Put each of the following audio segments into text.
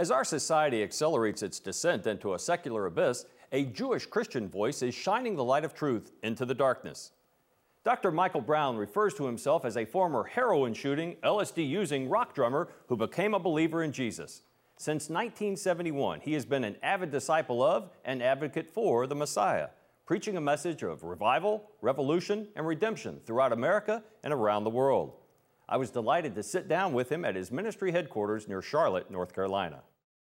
As our society accelerates its descent into a secular abyss, a Jewish Christian voice is shining the light of truth into the darkness. Dr. Michael Brown refers to himself as a former heroin shooting, LSD using rock drummer who became a believer in Jesus. Since 1971, he has been an avid disciple of and advocate for the Messiah, preaching a message of revival, revolution, and redemption throughout America and around the world. I was delighted to sit down with him at his ministry headquarters near Charlotte, North Carolina.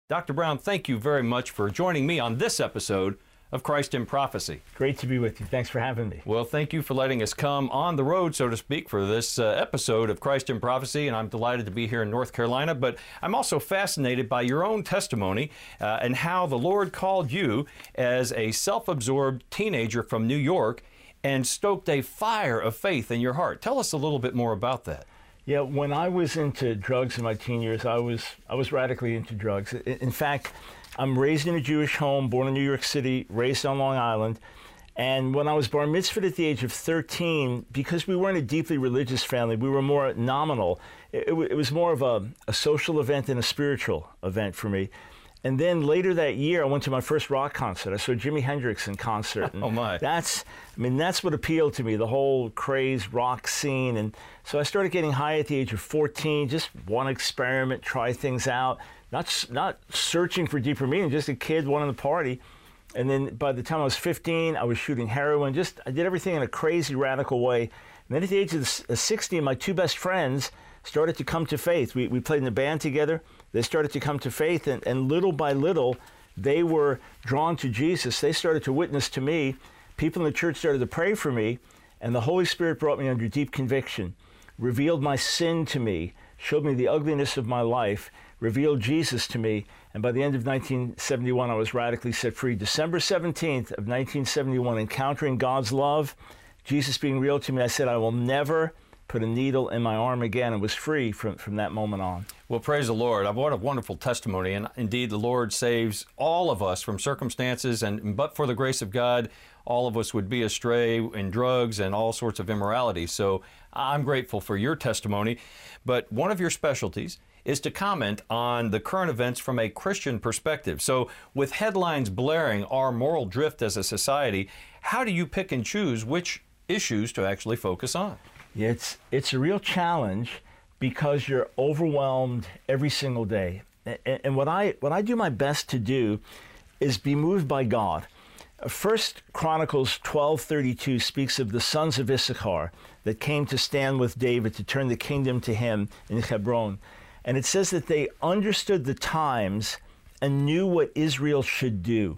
Dr. Brown, thank you very much for joining me on this episode of Christ in Prophecy. Great to be with you. Thanks for having me. Well, thank you for letting us come on the road, so to speak, for this uh, episode of Christ in Prophecy. And I'm delighted to be here in North Carolina. But I'm also fascinated by your own testimony uh, and how the Lord called you as a self absorbed teenager from New York and stoked a fire of faith in your heart. Tell us a little bit more about that. Yeah, when I was into drugs in my teen years, I was I was radically into drugs. In fact, I'm raised in a Jewish home, born in New York City, raised on Long Island. And when I was bar mitzvahed at the age of 13, because we weren't a deeply religious family, we were more nominal. It, it, it was more of a, a social event than a spiritual event for me. And then later that year, I went to my first rock concert. I saw Jimi Hendrix in concert. oh my! That's, I mean, that's what appealed to me, the whole crazed rock scene. And so I started getting high at the age of 14. Just one experiment, try things out. Not not searching for deeper meaning, just a kid wanting to party. And then by the time I was 15, I was shooting heroin. Just I did everything in a crazy, radical way. And then at the age of uh, 16, my two best friends started to come to faith. We, we played in the band together. They started to come to faith, and, and little by little, they were drawn to Jesus. They started to witness to me. People in the church started to pray for me, and the Holy Spirit brought me under deep conviction, revealed my sin to me, showed me the ugliness of my life, revealed Jesus to me, and by the end of 1971, I was radically set free. December 17th of 1971, encountering God's love, Jesus being real to me, I said, I will never put a needle in my arm again and was free from, from that moment on. Well, praise the Lord. I've what a wonderful testimony. And indeed, the Lord saves all of us from circumstances, and but for the grace of God, all of us would be astray in drugs and all sorts of immorality. So I'm grateful for your testimony. But one of your specialties is to comment on the current events from a Christian perspective. So, with headlines blaring our moral drift as a society, how do you pick and choose which issues to actually focus on? It's, it's a real challenge because you're overwhelmed every single day. And, and what, I, what I do my best to do is be moved by God. First Chronicles 12:32 speaks of the sons of Issachar that came to stand with David to turn the kingdom to him in Hebron. And it says that they understood the times and knew what Israel should do.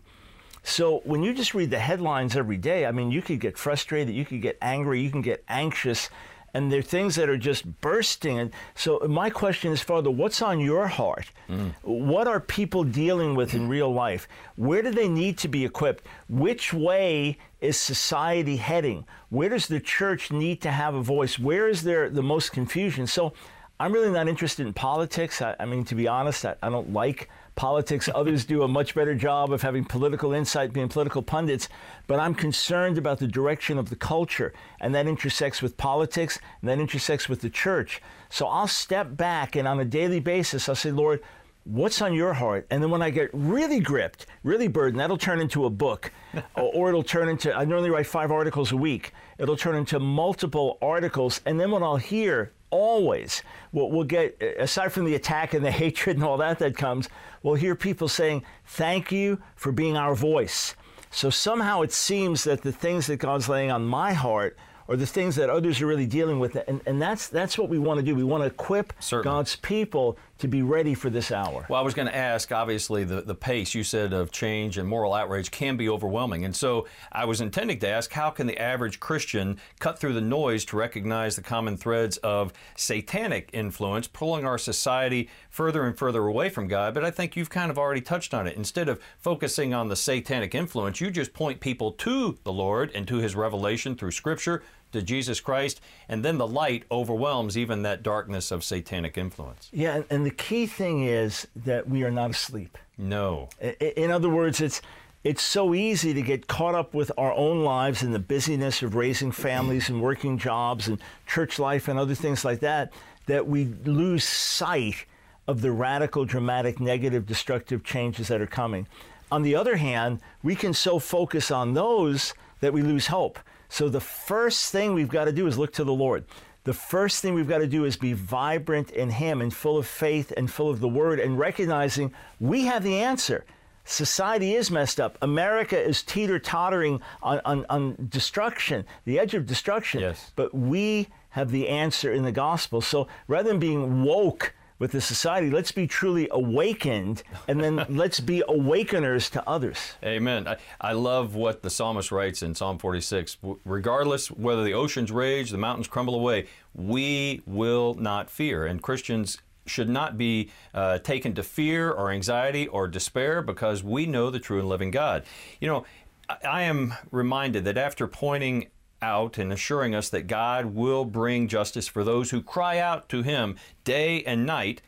So when you just read the headlines every day, I mean, you could get frustrated, you could get angry, you can get anxious, and there are things that are just bursting. And so my question is, Father, what's on your heart? Mm. What are people dealing with in real life? Where do they need to be equipped? Which way is society heading? Where does the church need to have a voice? Where is there the most confusion? So I'm really not interested in politics. I, I mean, to be honest, I, I don't like politics. Others do a much better job of having political insight, being political pundits. But I'm concerned about the direction of the culture, and that intersects with politics, and that intersects with the church. So I'll step back, and on a daily basis, I'll say, Lord, what's on your heart? And then when I get really gripped, really burdened, that'll turn into a book, or, it'll turn into, I normally write five articles a week. It'll turn into multiple articles. And then what I'll hear always, we'll, we'll get, aside from the attack and the hatred and all that that comes, we'll hear people saying, Thank you for being our voice. So somehow it seems that the things that God's laying on my heart are the things that others are really dealing with. And, and that's, that's what we want to do. We want to equip Certainly. God's people to be ready for this hour? Well, I was going to ask, obviously, the, the pace you said of change and moral outrage can be overwhelming. And so I was intending to ask, how can the average Christian cut through the noise to recognize the common threads of satanic influence, pulling our society further and further away from God? But I think you've kind of already touched on it. Instead of focusing on the satanic influence, you just point people to the Lord and to his revelation through Scripture, to Jesus Christ, and then the light overwhelms even that darkness of satanic influence. Yeah, and the key thing is that we are not asleep. No. In other words, it's it's so easy to get caught up with our own lives and the busyness of raising families and working jobs and church life and other things like that that we lose sight of the radical, dramatic, negative, destructive changes that are coming. On the other hand, we can so focus on those that we lose hope. So the first thing we've got to do is look to the Lord. The first thing we've got to do is be vibrant in Him and full of faith and full of the Word and recognizing we have the answer. Society is messed up. America is teeter tottering on, on, on, destruction, the edge of destruction. Yes. But we have the answer in the gospel. So rather than being woke with the society. Let's be truly awakened, and then let's be awakeners to others. Amen. I, I love what the psalmist writes in Psalm 46 regardless whether the oceans rage, the mountains crumble away, we will not fear. And Christians should not be uh, taken to fear or anxiety or despair because we know the true and living God. You know, I, I am reminded that after pointing out and assuring us that God will bring justice for those who cry out to Him day and night,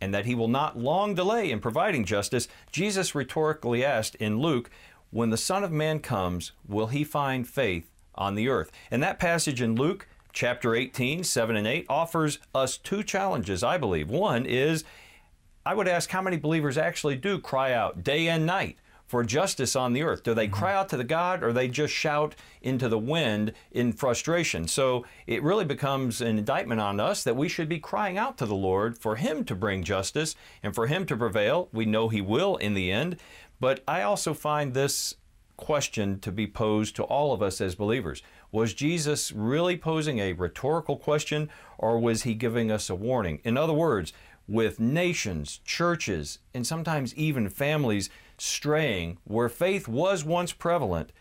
and that He will not long delay in providing justice, Jesus rhetorically asked in Luke, When the Son of Man comes, will He find faith on the earth? And that passage in Luke chapter 18, 7 and 8, offers us two challenges, I believe. One is, I would ask how many believers actually do cry out day and night for justice on the earth? Do they mm-hmm. cry out to the God or they just shout into the wind in frustration? So it really becomes an indictment on us that we should be crying out to the Lord for Him to bring justice and for Him to prevail. We know He will in the end. But I also find this question to be posed to all of us as believers. Was Jesus really posing a rhetorical question or was he giving us a warning? In other words, with nations, churches, and sometimes even families straying where faith was once prevalent,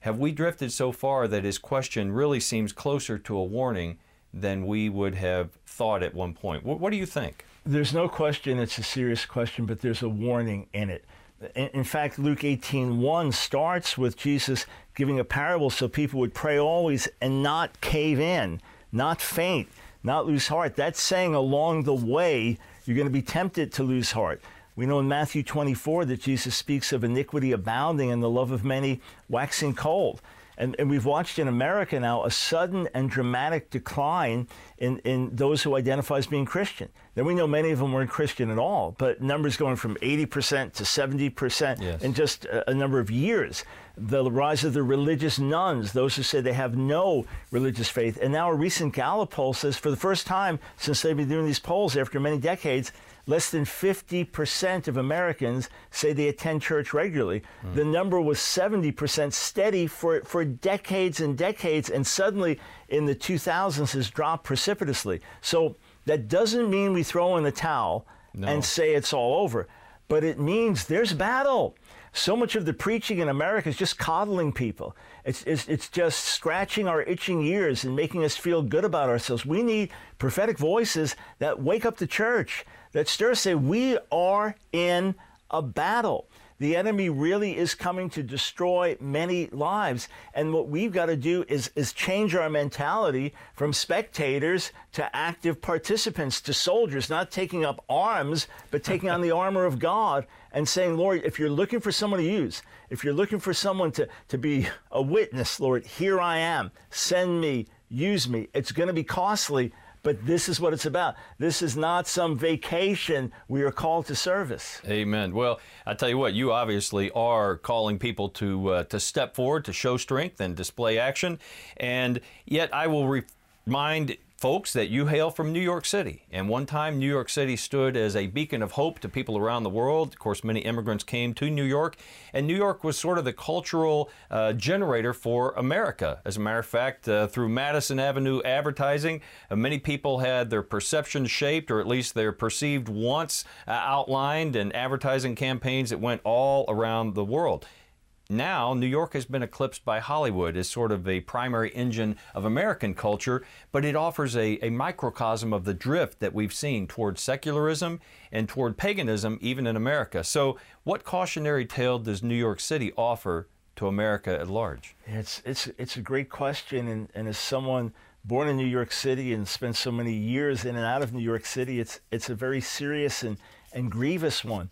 have we drifted so far that his question really seems closer to a warning than we would have thought at one point? What, what do you think? There's no question it's a serious question, but there's a warning in it. In, in fact, Luke 18:1 starts with Jesus giving a parable so people would pray always and not cave in, not faint, not lose heart. That's saying along the way you're going to be tempted to lose heart. We know in Matthew 24 that Jesus speaks of iniquity abounding and the love of many waxing cold. And, and, we've watched in America now a sudden and dramatic decline in, in those who identify as being Christian. Then we know many of them weren't Christian at all, but numbers going from 80% to 70% yes. in just a, a, number of years. The rise of the religious nones, those who say they have no religious faith. And now a recent Gallup poll says for the first time since they've been doing these polls after many decades, less than 50% of Americans say they attend church regularly. Mm. The number was 70% steady for, for decades and decades, and suddenly in the 2000s has dropped precipitously. So that doesn't mean we throw in the towel no. and say it's all over, but it means there's battle. So much of the preaching in America is just coddling people. It's, it's, it's, just scratching our itching ears and making us feel good about ourselves. We need prophetic voices that wake up the church, that stir say, we are in a battle. The enemy really is coming to destroy many lives. And what we've got to do is, is change our mentality from spectators to active participants, to soldiers, not taking up arms, but taking on the armor of God and saying, Lord, if you're looking for someone to use, if you're looking for someone to, to be a witness, Lord, here I am. Send me, use me. It's going to be costly, but this is what it's about. This is not some vacation. We are called to service. Amen. Well, I tell you what, you obviously are calling people to uh, to step forward, to show strength and display action, and yet I will remind folks that you hail from New York City. And one time, New York City stood as a beacon of hope to people around the world. Of course, many immigrants came to New York, and New York was sort of the cultural uh, generator for America. As a matter of fact, uh, through Madison Avenue advertising, uh, many people had their perceptions shaped, or at least their perceived wants uh, outlined, and advertising campaigns that went all around the world. Now, New York has been eclipsed by Hollywood as sort of a primary engine of American culture, but it offers a, a microcosm of the drift that we've seen toward secularism and toward paganism, even in America. So, what cautionary tale does New York City offer to America at large? It's, it's, it's a great question, and, and as someone born in New York City and spent so many years in and out of New York City, it's, it's a very serious and, and grievous one.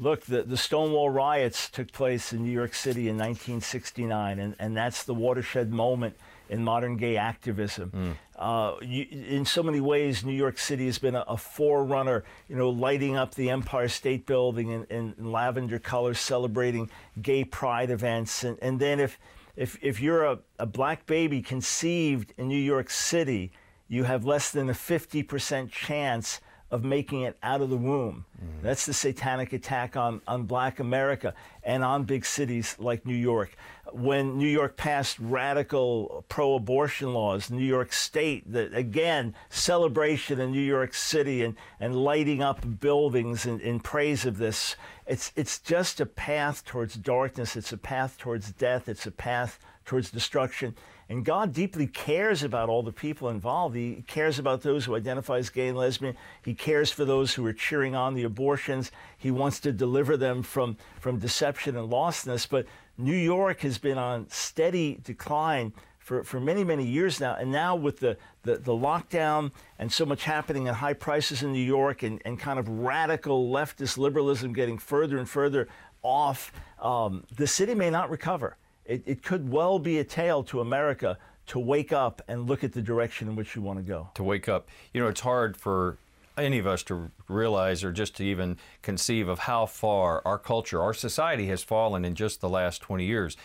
Look, the, the Stonewall riots took place in New York City in 1969, and, and that's the watershed moment in modern gay activism. Mm. Uh, you, in so many ways, New York City has been a, a, forerunner, you know, lighting up the Empire State Building in, in, in lavender colors, celebrating gay pride events. And, and then if, if, if you're a, a black baby conceived in New York City, you have less than a 50% chance of making it out of the womb. Mm-hmm. That's the satanic attack on, on black America and on big cities like New York. When New York passed radical pro abortion laws, New York State, that again, celebration in New York City and, and lighting up buildings in, in praise of this. It's, it's just a path towards darkness, it's a path towards death, it's a path towards destruction. And God deeply cares about all the people involved. He cares about those who identify as gay and lesbian. He cares for those who are cheering on the abortions. He wants to deliver them from, from deception and lostness. But New York has been on steady decline for, for many, many years now. And now with the, the, the lockdown and so much happening at high prices in New York and, and kind of radical leftist liberalism getting further and further off, um, the city may not recover it, it could well be a tale to America to wake up and look at the direction in which you want to go. To wake up. You know, it's hard for any of us to realize or just to even conceive of how far our culture, our society has fallen in just the last 20 years.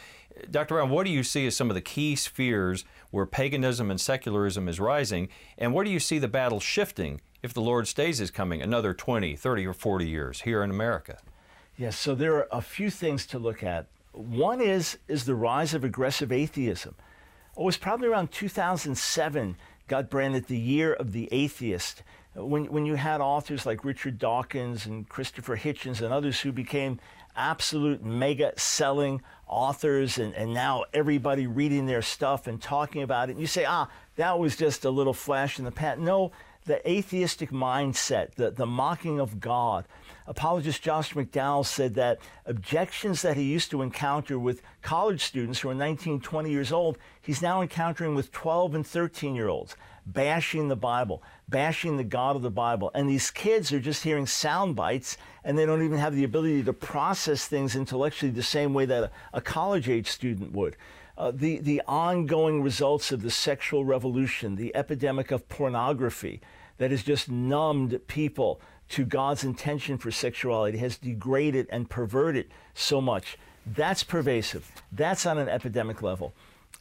Dr. Brown, what do you see as some of the key spheres where paganism and secularism is rising? And where do you see the battle shifting if the Lord stays is coming another 20, 30, or 40 years here in America? Yes, so there are a few things to look at. One is is the rise of aggressive atheism. It was probably around 2007 got branded the year of the atheist. When, when you had authors like Richard Dawkins and Christopher Hitchens and others who became absolute mega selling authors, and, and now everybody reading their stuff and talking about it, and you say, ah, that was just a little flash in the pan. No, the atheistic mindset, the, the mocking of God, apologist Josh McDowell said that objections that he used to encounter with college students who are 19, 20 years old, he's now encountering with 12 and 13 year olds, bashing the Bible, bashing the God of the Bible. And these kids are just hearing sound bites and they don't even have the ability to process things intellectually the same way that a, a college age student would. Uh, the, the ongoing results of the sexual revolution, the epidemic of pornography that has just numbed people to God's intention for sexuality has degraded and perverted so much. That's pervasive. That's on an epidemic level.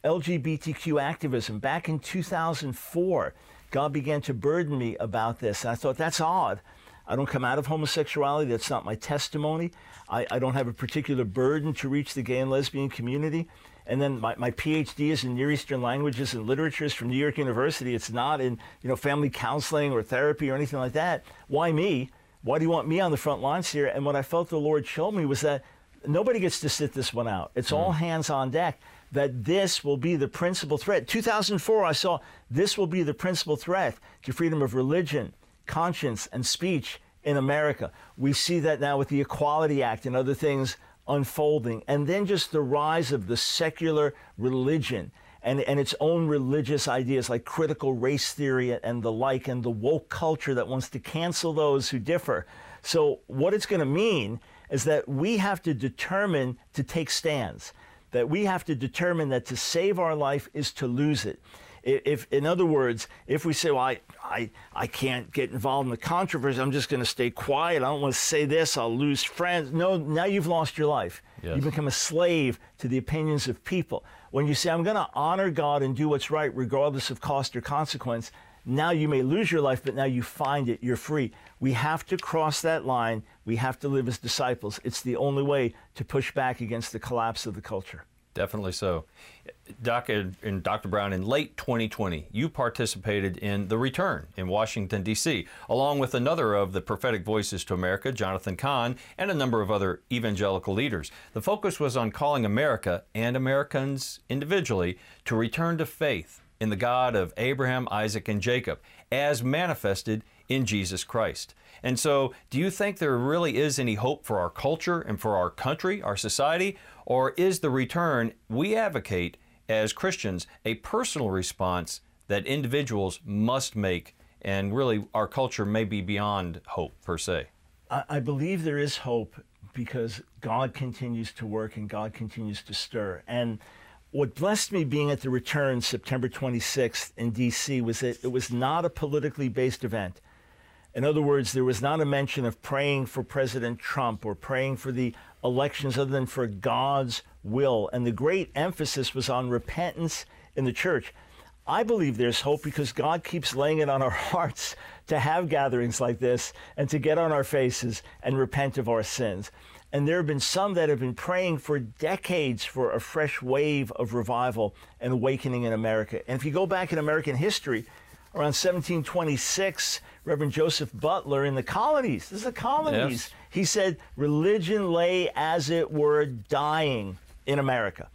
LGBTQ activism, back in 2004, God began to burden me about this. And I thought, that's odd. I don't come out of homosexuality. That's not my testimony. I, I don't have a particular burden to reach the gay and lesbian community. And then my, my PhD is in Near Eastern languages and literatures from New York University. It's not in you know family counseling or therapy or anything like that. Why me? Why do you want me on the front lines here? And what I felt the Lord showed me was that nobody gets to sit this one out. It's mm. all hands on deck. That this will be the principal threat. 2004, I saw this will be the principal threat to freedom of religion, conscience, and speech in America. We see that now with the Equality Act and other things unfolding, and then just the rise of the secular religion and, and its own religious ideas like critical race theory and the like, and the woke culture that wants to cancel those who differ. So, what it's going to mean is that we have to determine to take stands, that we have to determine that to save our life is to lose it. If, in other words, if we say, well, I, I, I can't get involved in the controversy, I'm just going to stay quiet, I don't want to say this, I'll lose friends. No, now you've lost your life. Yes. You become a slave to the opinions of people. When you say, I'm going to honor God and do what's right, regardless of cost or consequence, now you may lose your life, but now you find it, you're free. We have to cross that line. We have to live as disciples. It's the only way to push back against the collapse of the culture. Definitely so. Doc uh, and Dr. Brown, in late 2020, you participated in The Return in Washington, D.C., along with another of the prophetic voices to America, Jonathan Cahn, and a number of other evangelical leaders. The focus was on calling America and Americans individually to return to faith in the God of Abraham, Isaac, and Jacob, as manifested in Jesus Christ. And so, do you think there really is any hope for our culture and for our country, our society? Or is the return we advocate as Christians a personal response that individuals must make, and really our culture may be beyond hope per se? I believe there is hope because God continues to work and God continues to stir. And what blessed me being at the return September 26th in DC was that it was not a politically based event. In other words, there was not a mention of praying for President Trump or praying for the elections other than for God's will. And the great emphasis was on repentance in the church. I believe there's hope because God keeps laying it on our hearts to have gatherings like this and to get on our faces and repent of our sins. And there have been some that have been praying for decades for a fresh wave of revival and awakening in America. And if you go back in American history, around 1726, Reverend Joseph Butler in the colonies, this is the colonies, yes. he said religion lay as it were dying in America.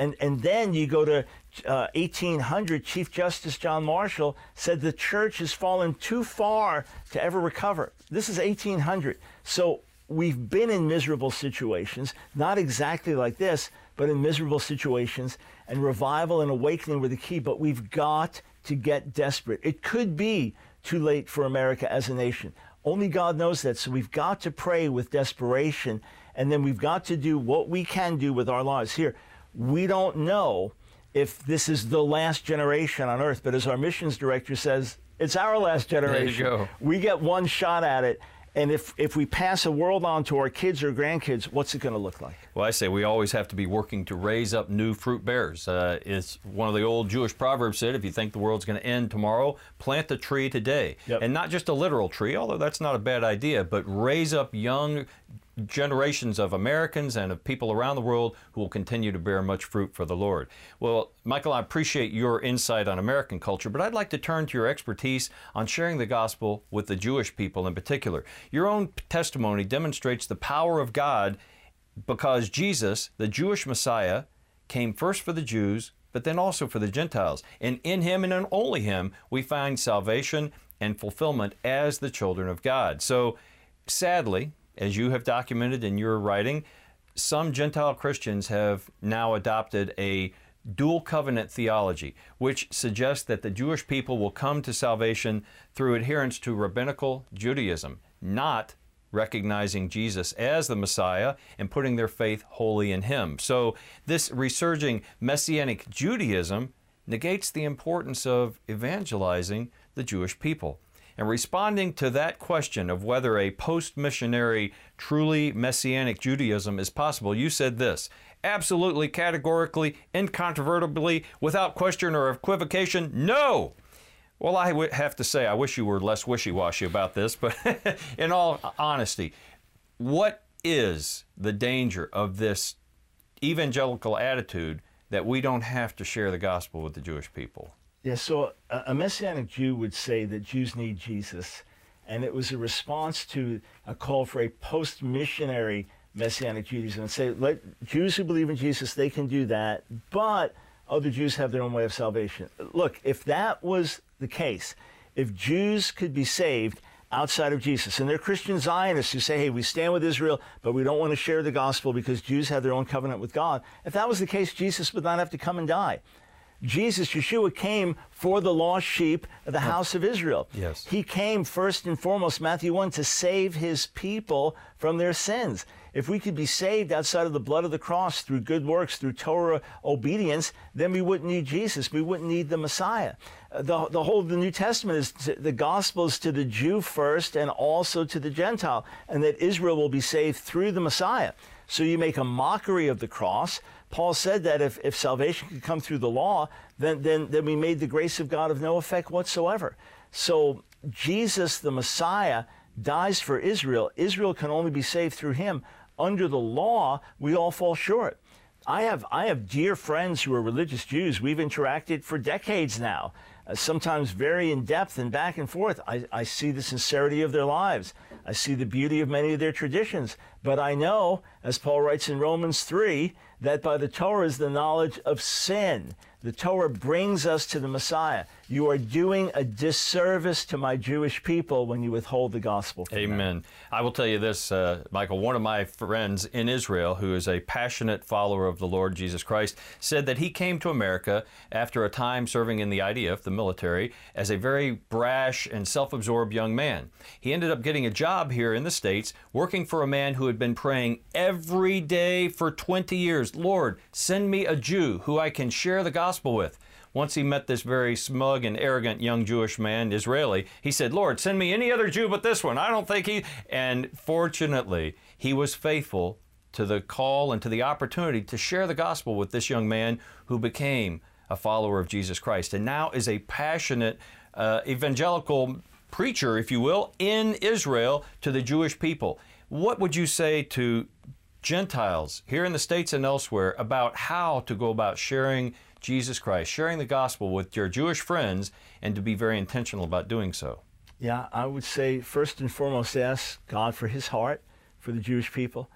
And, and then you go to uh, 1800, Chief Justice John Marshall said the church has fallen too far to ever recover. This is 1800. So we've been in miserable situations, not exactly like this, but in miserable situations, and revival and awakening were the key. But we've got to get desperate. It could be too late for America as a nation. Only God knows that. So we've got to pray with desperation, and then we've got to do what we can do with our lives. Here, we don't know if this is the last generation on earth, but as our missions director says, it's our last generation. We get one shot at it. And if, if we pass a world on to our kids or grandkids, what's it going to look like? Well, I say we always have to be working to raise up new fruit bearers. Uh, it's one of the old Jewish proverbs said, if you think the world's going to end tomorrow, plant the tree today. Yep. And not just a literal tree, although that's not a bad idea, but raise up young generations of Americans and of people around the world who will continue to bear much fruit for the Lord. Well, Michael, I appreciate your insight on American culture, but I'd like to turn to your expertise on sharing the gospel with the Jewish people in particular. Your own testimony demonstrates the power of God because Jesus, the Jewish Messiah, came first for the Jews, but then also for the Gentiles. And in him and in only him, we find salvation and fulfillment as the children of God. So, sadly, as you have documented in your writing, some Gentile Christians have now adopted a dual covenant theology, which suggests that the Jewish people will come to salvation through adherence to rabbinical Judaism, not recognizing Jesus as the Messiah and putting their faith wholly in Him. So, this resurging Messianic Judaism negates the importance of evangelizing the Jewish people. And responding to that question of whether a post missionary, truly messianic Judaism is possible, you said this absolutely, categorically, incontrovertibly, without question or equivocation, no! Well, I would have to say, I wish you were less wishy washy about this, but in all honesty, what is the danger of this evangelical attitude that we don't have to share the gospel with the Jewish people? Yeah, so a, a Messianic Jew would say that Jews need Jesus, and it was a response to a call for a post missionary Messianic Judaism and say, let Jews who believe in Jesus, they can do that, but other Jews have their own way of salvation. Look, if that was the case, if Jews could be saved outside of Jesus, and they're Christian Zionists who say, hey, we stand with Israel, but we don't want to share the gospel because Jews have their own covenant with God, if that was the case, Jesus would not have to come and die. Jesus, Yeshua, came for the lost sheep of the house of Israel. Yes. He came first and foremost, Matthew 1, to save his people from their sins. If we could be saved outside of the blood of the cross through good works, through Torah obedience, then we wouldn't need Jesus. We wouldn't need the Messiah. Uh, the, the whole of the New Testament is to, the gospel is to the Jew first and also to the Gentile, and that Israel will be saved through the Messiah. So you make a mockery of the cross. Paul said that if, if salvation could come through the law, then, then, then we made the grace of God of no effect whatsoever. So Jesus, the Messiah, dies for Israel. Israel can only be saved through him. Under the law, we all fall short. I have, I have dear friends who are religious Jews. We've interacted for decades now, uh, sometimes very in depth and back and forth. I, I see the sincerity of their lives. I see the beauty of many of their traditions. But I know, as Paul writes in Romans 3, that by the Torah is the knowledge of sin. The Torah brings us to the Messiah. You are doing a disservice to my Jewish people when you withhold the gospel. Amen. Them. I will tell you this, uh, Michael. One of my friends in Israel, who is a passionate follower of the Lord Jesus Christ, said that he came to America after a time serving in the IDF, the military, as a very brash and self absorbed young man. He ended up getting a job here in the States, working for a man who had been praying every day for 20 years Lord, send me a Jew who I can share the gospel gospel with. Once he met this very smug and arrogant young Jewish man, Israeli, he said, Lord, send me any other Jew but this one. I don't think he. And fortunately, he was faithful to the call and to the opportunity to share the gospel with this young man who became a follower of Jesus Christ and now is a passionate uh, evangelical preacher, if you will, in Israel to the Jewish people. What would you say to Gentiles here in the States and elsewhere about how to go about sharing Jesus Christ, sharing the gospel with your Jewish friends, and to be very intentional about doing so? Yeah, I would say first and foremost, ask God for his heart for the Jewish people.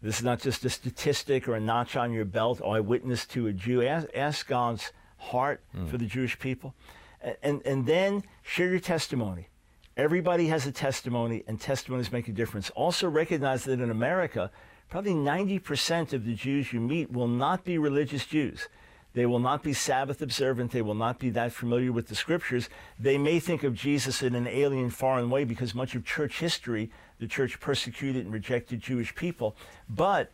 This is not just a statistic or a notch on your belt. I witnessed to a Jew. Ask, ask God's heart mm. for the Jewish people. And, and, and then share your testimony. Everybody has a testimony, and testimonies make a difference. Also, recognize that in America, probably 90% of the Jews you meet will not be religious Jews. They will not be Sabbath observant. They will not be that familiar with the scriptures. They may think of Jesus in an alien, foreign way because much of church history, the church persecuted and rejected Jewish people. But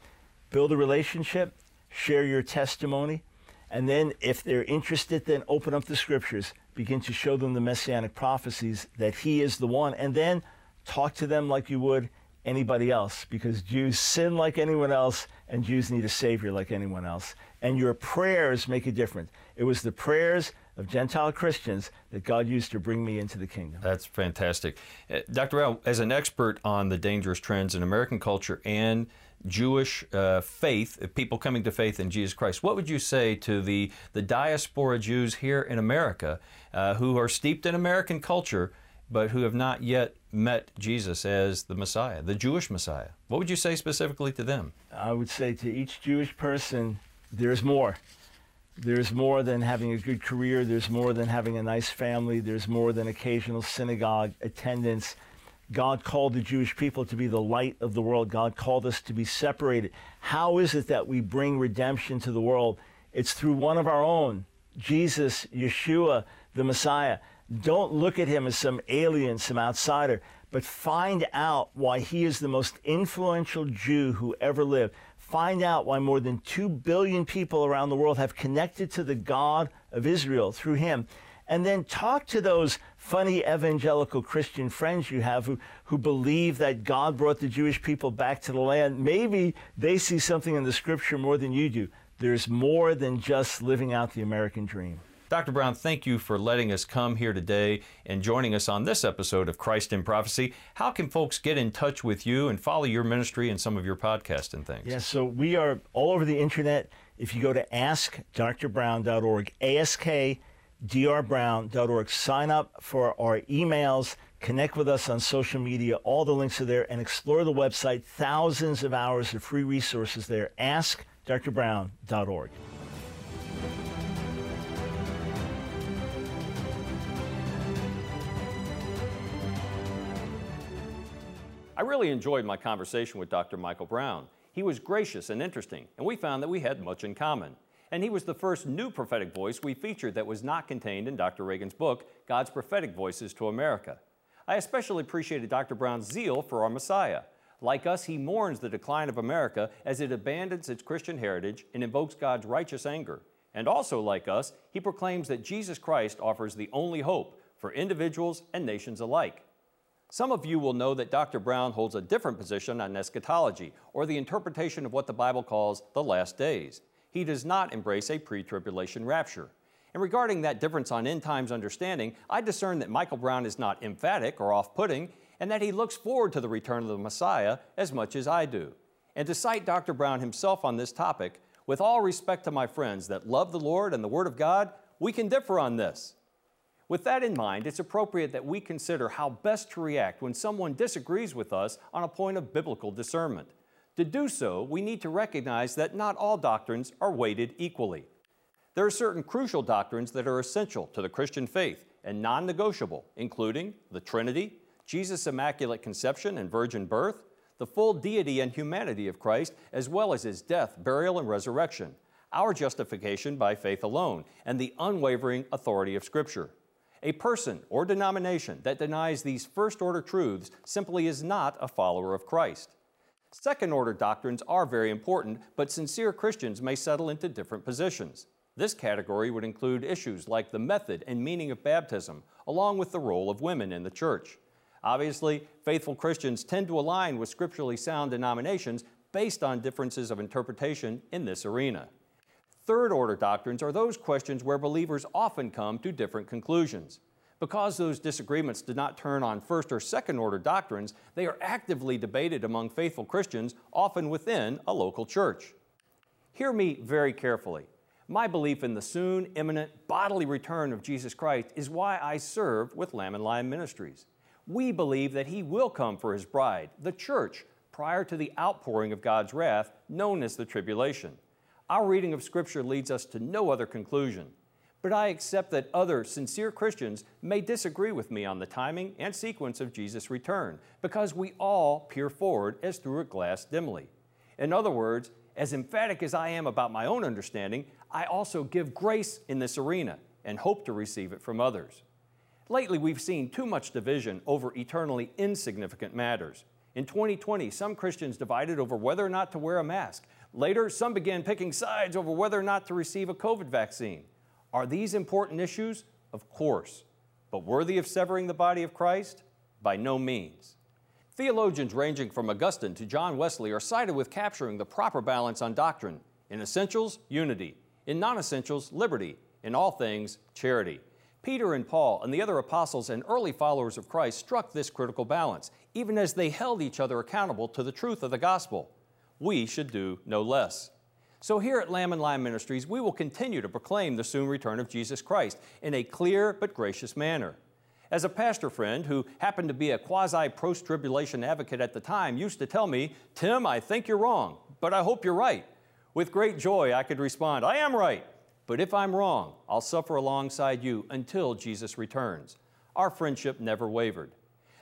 build a relationship, share your testimony, and then if they're interested, then open up the scriptures, begin to show them the messianic prophecies that he is the one, and then talk to them like you would anybody else because Jews sin like anyone else and Jews need a Savior like anyone else. And your prayers make a difference. It was the prayers of Gentile Christians that God used to bring me into the kingdom. That's fantastic. Uh, Dr. Al, as an expert on the dangerous trends in American culture and Jewish uh, faith, uh, people coming to faith in Jesus Christ, what would you say to the, the diaspora Jews here in America uh, who are steeped in American culture but who have not yet met Jesus as the Messiah, the Jewish Messiah. What would you say specifically to them? I would say to each Jewish person, there's more. There's more than having a good career. There's more than having a nice family. There's more than occasional synagogue attendance. God called the Jewish people to be the light of the world. God called us to be separated. How is it that we bring redemption to the world? It's through one of our own, Jesus, Yeshua, the Messiah. Don't look at him as some alien, some outsider, but find out why he is the most influential Jew who ever lived. Find out why more than 2 billion people around the world have connected to the God of Israel through him. And then talk to those funny evangelical Christian friends you have who, who believe that God brought the Jewish people back to the land. Maybe they see something in the scripture more than you do. There's more than just living out the American dream. Dr. Brown, thank you for letting us come here today and joining us on this episode of Christ in Prophecy. How can folks get in touch with you and follow your ministry and some of your podcasts and things? Yes, yeah, so we are all over the internet. If you go to askdrbrown.org, askdrbrown.org, sign up for our emails, connect with us on social media. All the links are there, and explore the website. Thousands of hours of free resources there. askdrbrown.org. I really enjoyed my conversation with Dr. Michael Brown. He was gracious and interesting, and we found that we had much in common. And he was the first new prophetic voice we featured that was not contained in Dr. Reagan's book, God's Prophetic Voices to America. I especially appreciated Dr. Brown's zeal for our Messiah. Like us, he mourns the decline of America as it abandons its Christian heritage and invokes God's righteous anger. And also, like us, he proclaims that Jesus Christ offers the only hope for individuals and nations alike. Some of you will know that Dr. Brown holds a different position on eschatology, or the interpretation of what the Bible calls the last days. He does not embrace a pre tribulation rapture. And regarding that difference on end times understanding, I discern that Michael Brown is not emphatic or off putting, and that he looks forward to the return of the Messiah as much as I do. And to cite Dr. Brown himself on this topic, with all respect to my friends that love the Lord and the Word of God, we can differ on this. With that in mind, it's appropriate that we consider how best to react when someone disagrees with us on a point of biblical discernment. To do so, we need to recognize that not all doctrines are weighted equally. There are certain crucial doctrines that are essential to the Christian faith and non negotiable, including the Trinity, Jesus' Immaculate Conception and Virgin Birth, the full deity and humanity of Christ, as well as his death, burial, and resurrection, our justification by faith alone, and the unwavering authority of Scripture. A person or denomination that denies these first order truths simply is not a follower of Christ. Second order doctrines are very important, but sincere Christians may settle into different positions. This category would include issues like the method and meaning of baptism, along with the role of women in the church. Obviously, faithful Christians tend to align with scripturally sound denominations based on differences of interpretation in this arena. Third order doctrines are those questions where believers often come to different conclusions. Because those disagreements do not turn on first or second order doctrines, they are actively debated among faithful Christians, often within a local church. Hear me very carefully. My belief in the soon imminent bodily return of Jesus Christ is why I serve with Lamb and Lion Ministries. We believe that He will come for His bride, the church, prior to the outpouring of God's wrath, known as the tribulation. Our reading of Scripture leads us to no other conclusion. But I accept that other sincere Christians may disagree with me on the timing and sequence of Jesus' return, because we all peer forward as through a glass dimly. In other words, as emphatic as I am about my own understanding, I also give grace in this arena and hope to receive it from others. Lately, we've seen too much division over eternally insignificant matters. In 2020, some Christians divided over whether or not to wear a mask. Later, some began picking sides over whether or not to receive a COVID vaccine. Are these important issues? Of course. But worthy of severing the body of Christ? By no means. Theologians ranging from Augustine to John Wesley are cited with capturing the proper balance on doctrine. In essentials, unity in non essentials, liberty, in all things, charity. Peter and Paul and the other apostles and early followers of Christ struck this critical balance, even as they held each other accountable to the truth of the gospel. We should do no less. So, here at Lamb and Lion Ministries, we will continue to proclaim the soon return of Jesus Christ in a clear but gracious manner. As a pastor friend who happened to be a quasi post tribulation advocate at the time used to tell me, Tim, I think you're wrong, but I hope you're right. With great joy, I could respond, I am right. But if I'm wrong, I'll suffer alongside you until Jesus returns. Our friendship never wavered.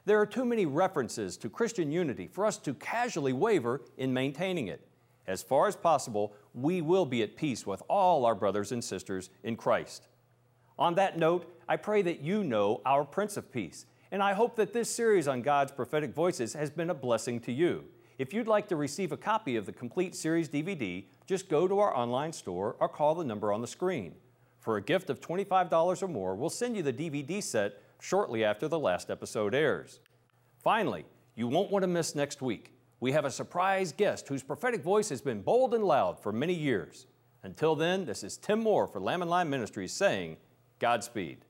There are too many references to Christian unity for us to casually waver in maintaining it. As far as possible, we will be at peace with all our brothers and sisters in Christ. On that note, I pray that you know our Prince of Peace, and I hope that this series on God's prophetic voices has been a blessing to you. If you'd like to receive a copy of the complete series DVD, just go to our online store or call the number on the screen. For a gift of $25 or more, we'll send you the DVD set shortly after the last episode airs. Finally, you won't want to miss next week. We have a surprise guest whose prophetic voice has been bold and loud for many years. Until then, this is Tim Moore for Lamb and Lion Ministries saying, Godspeed.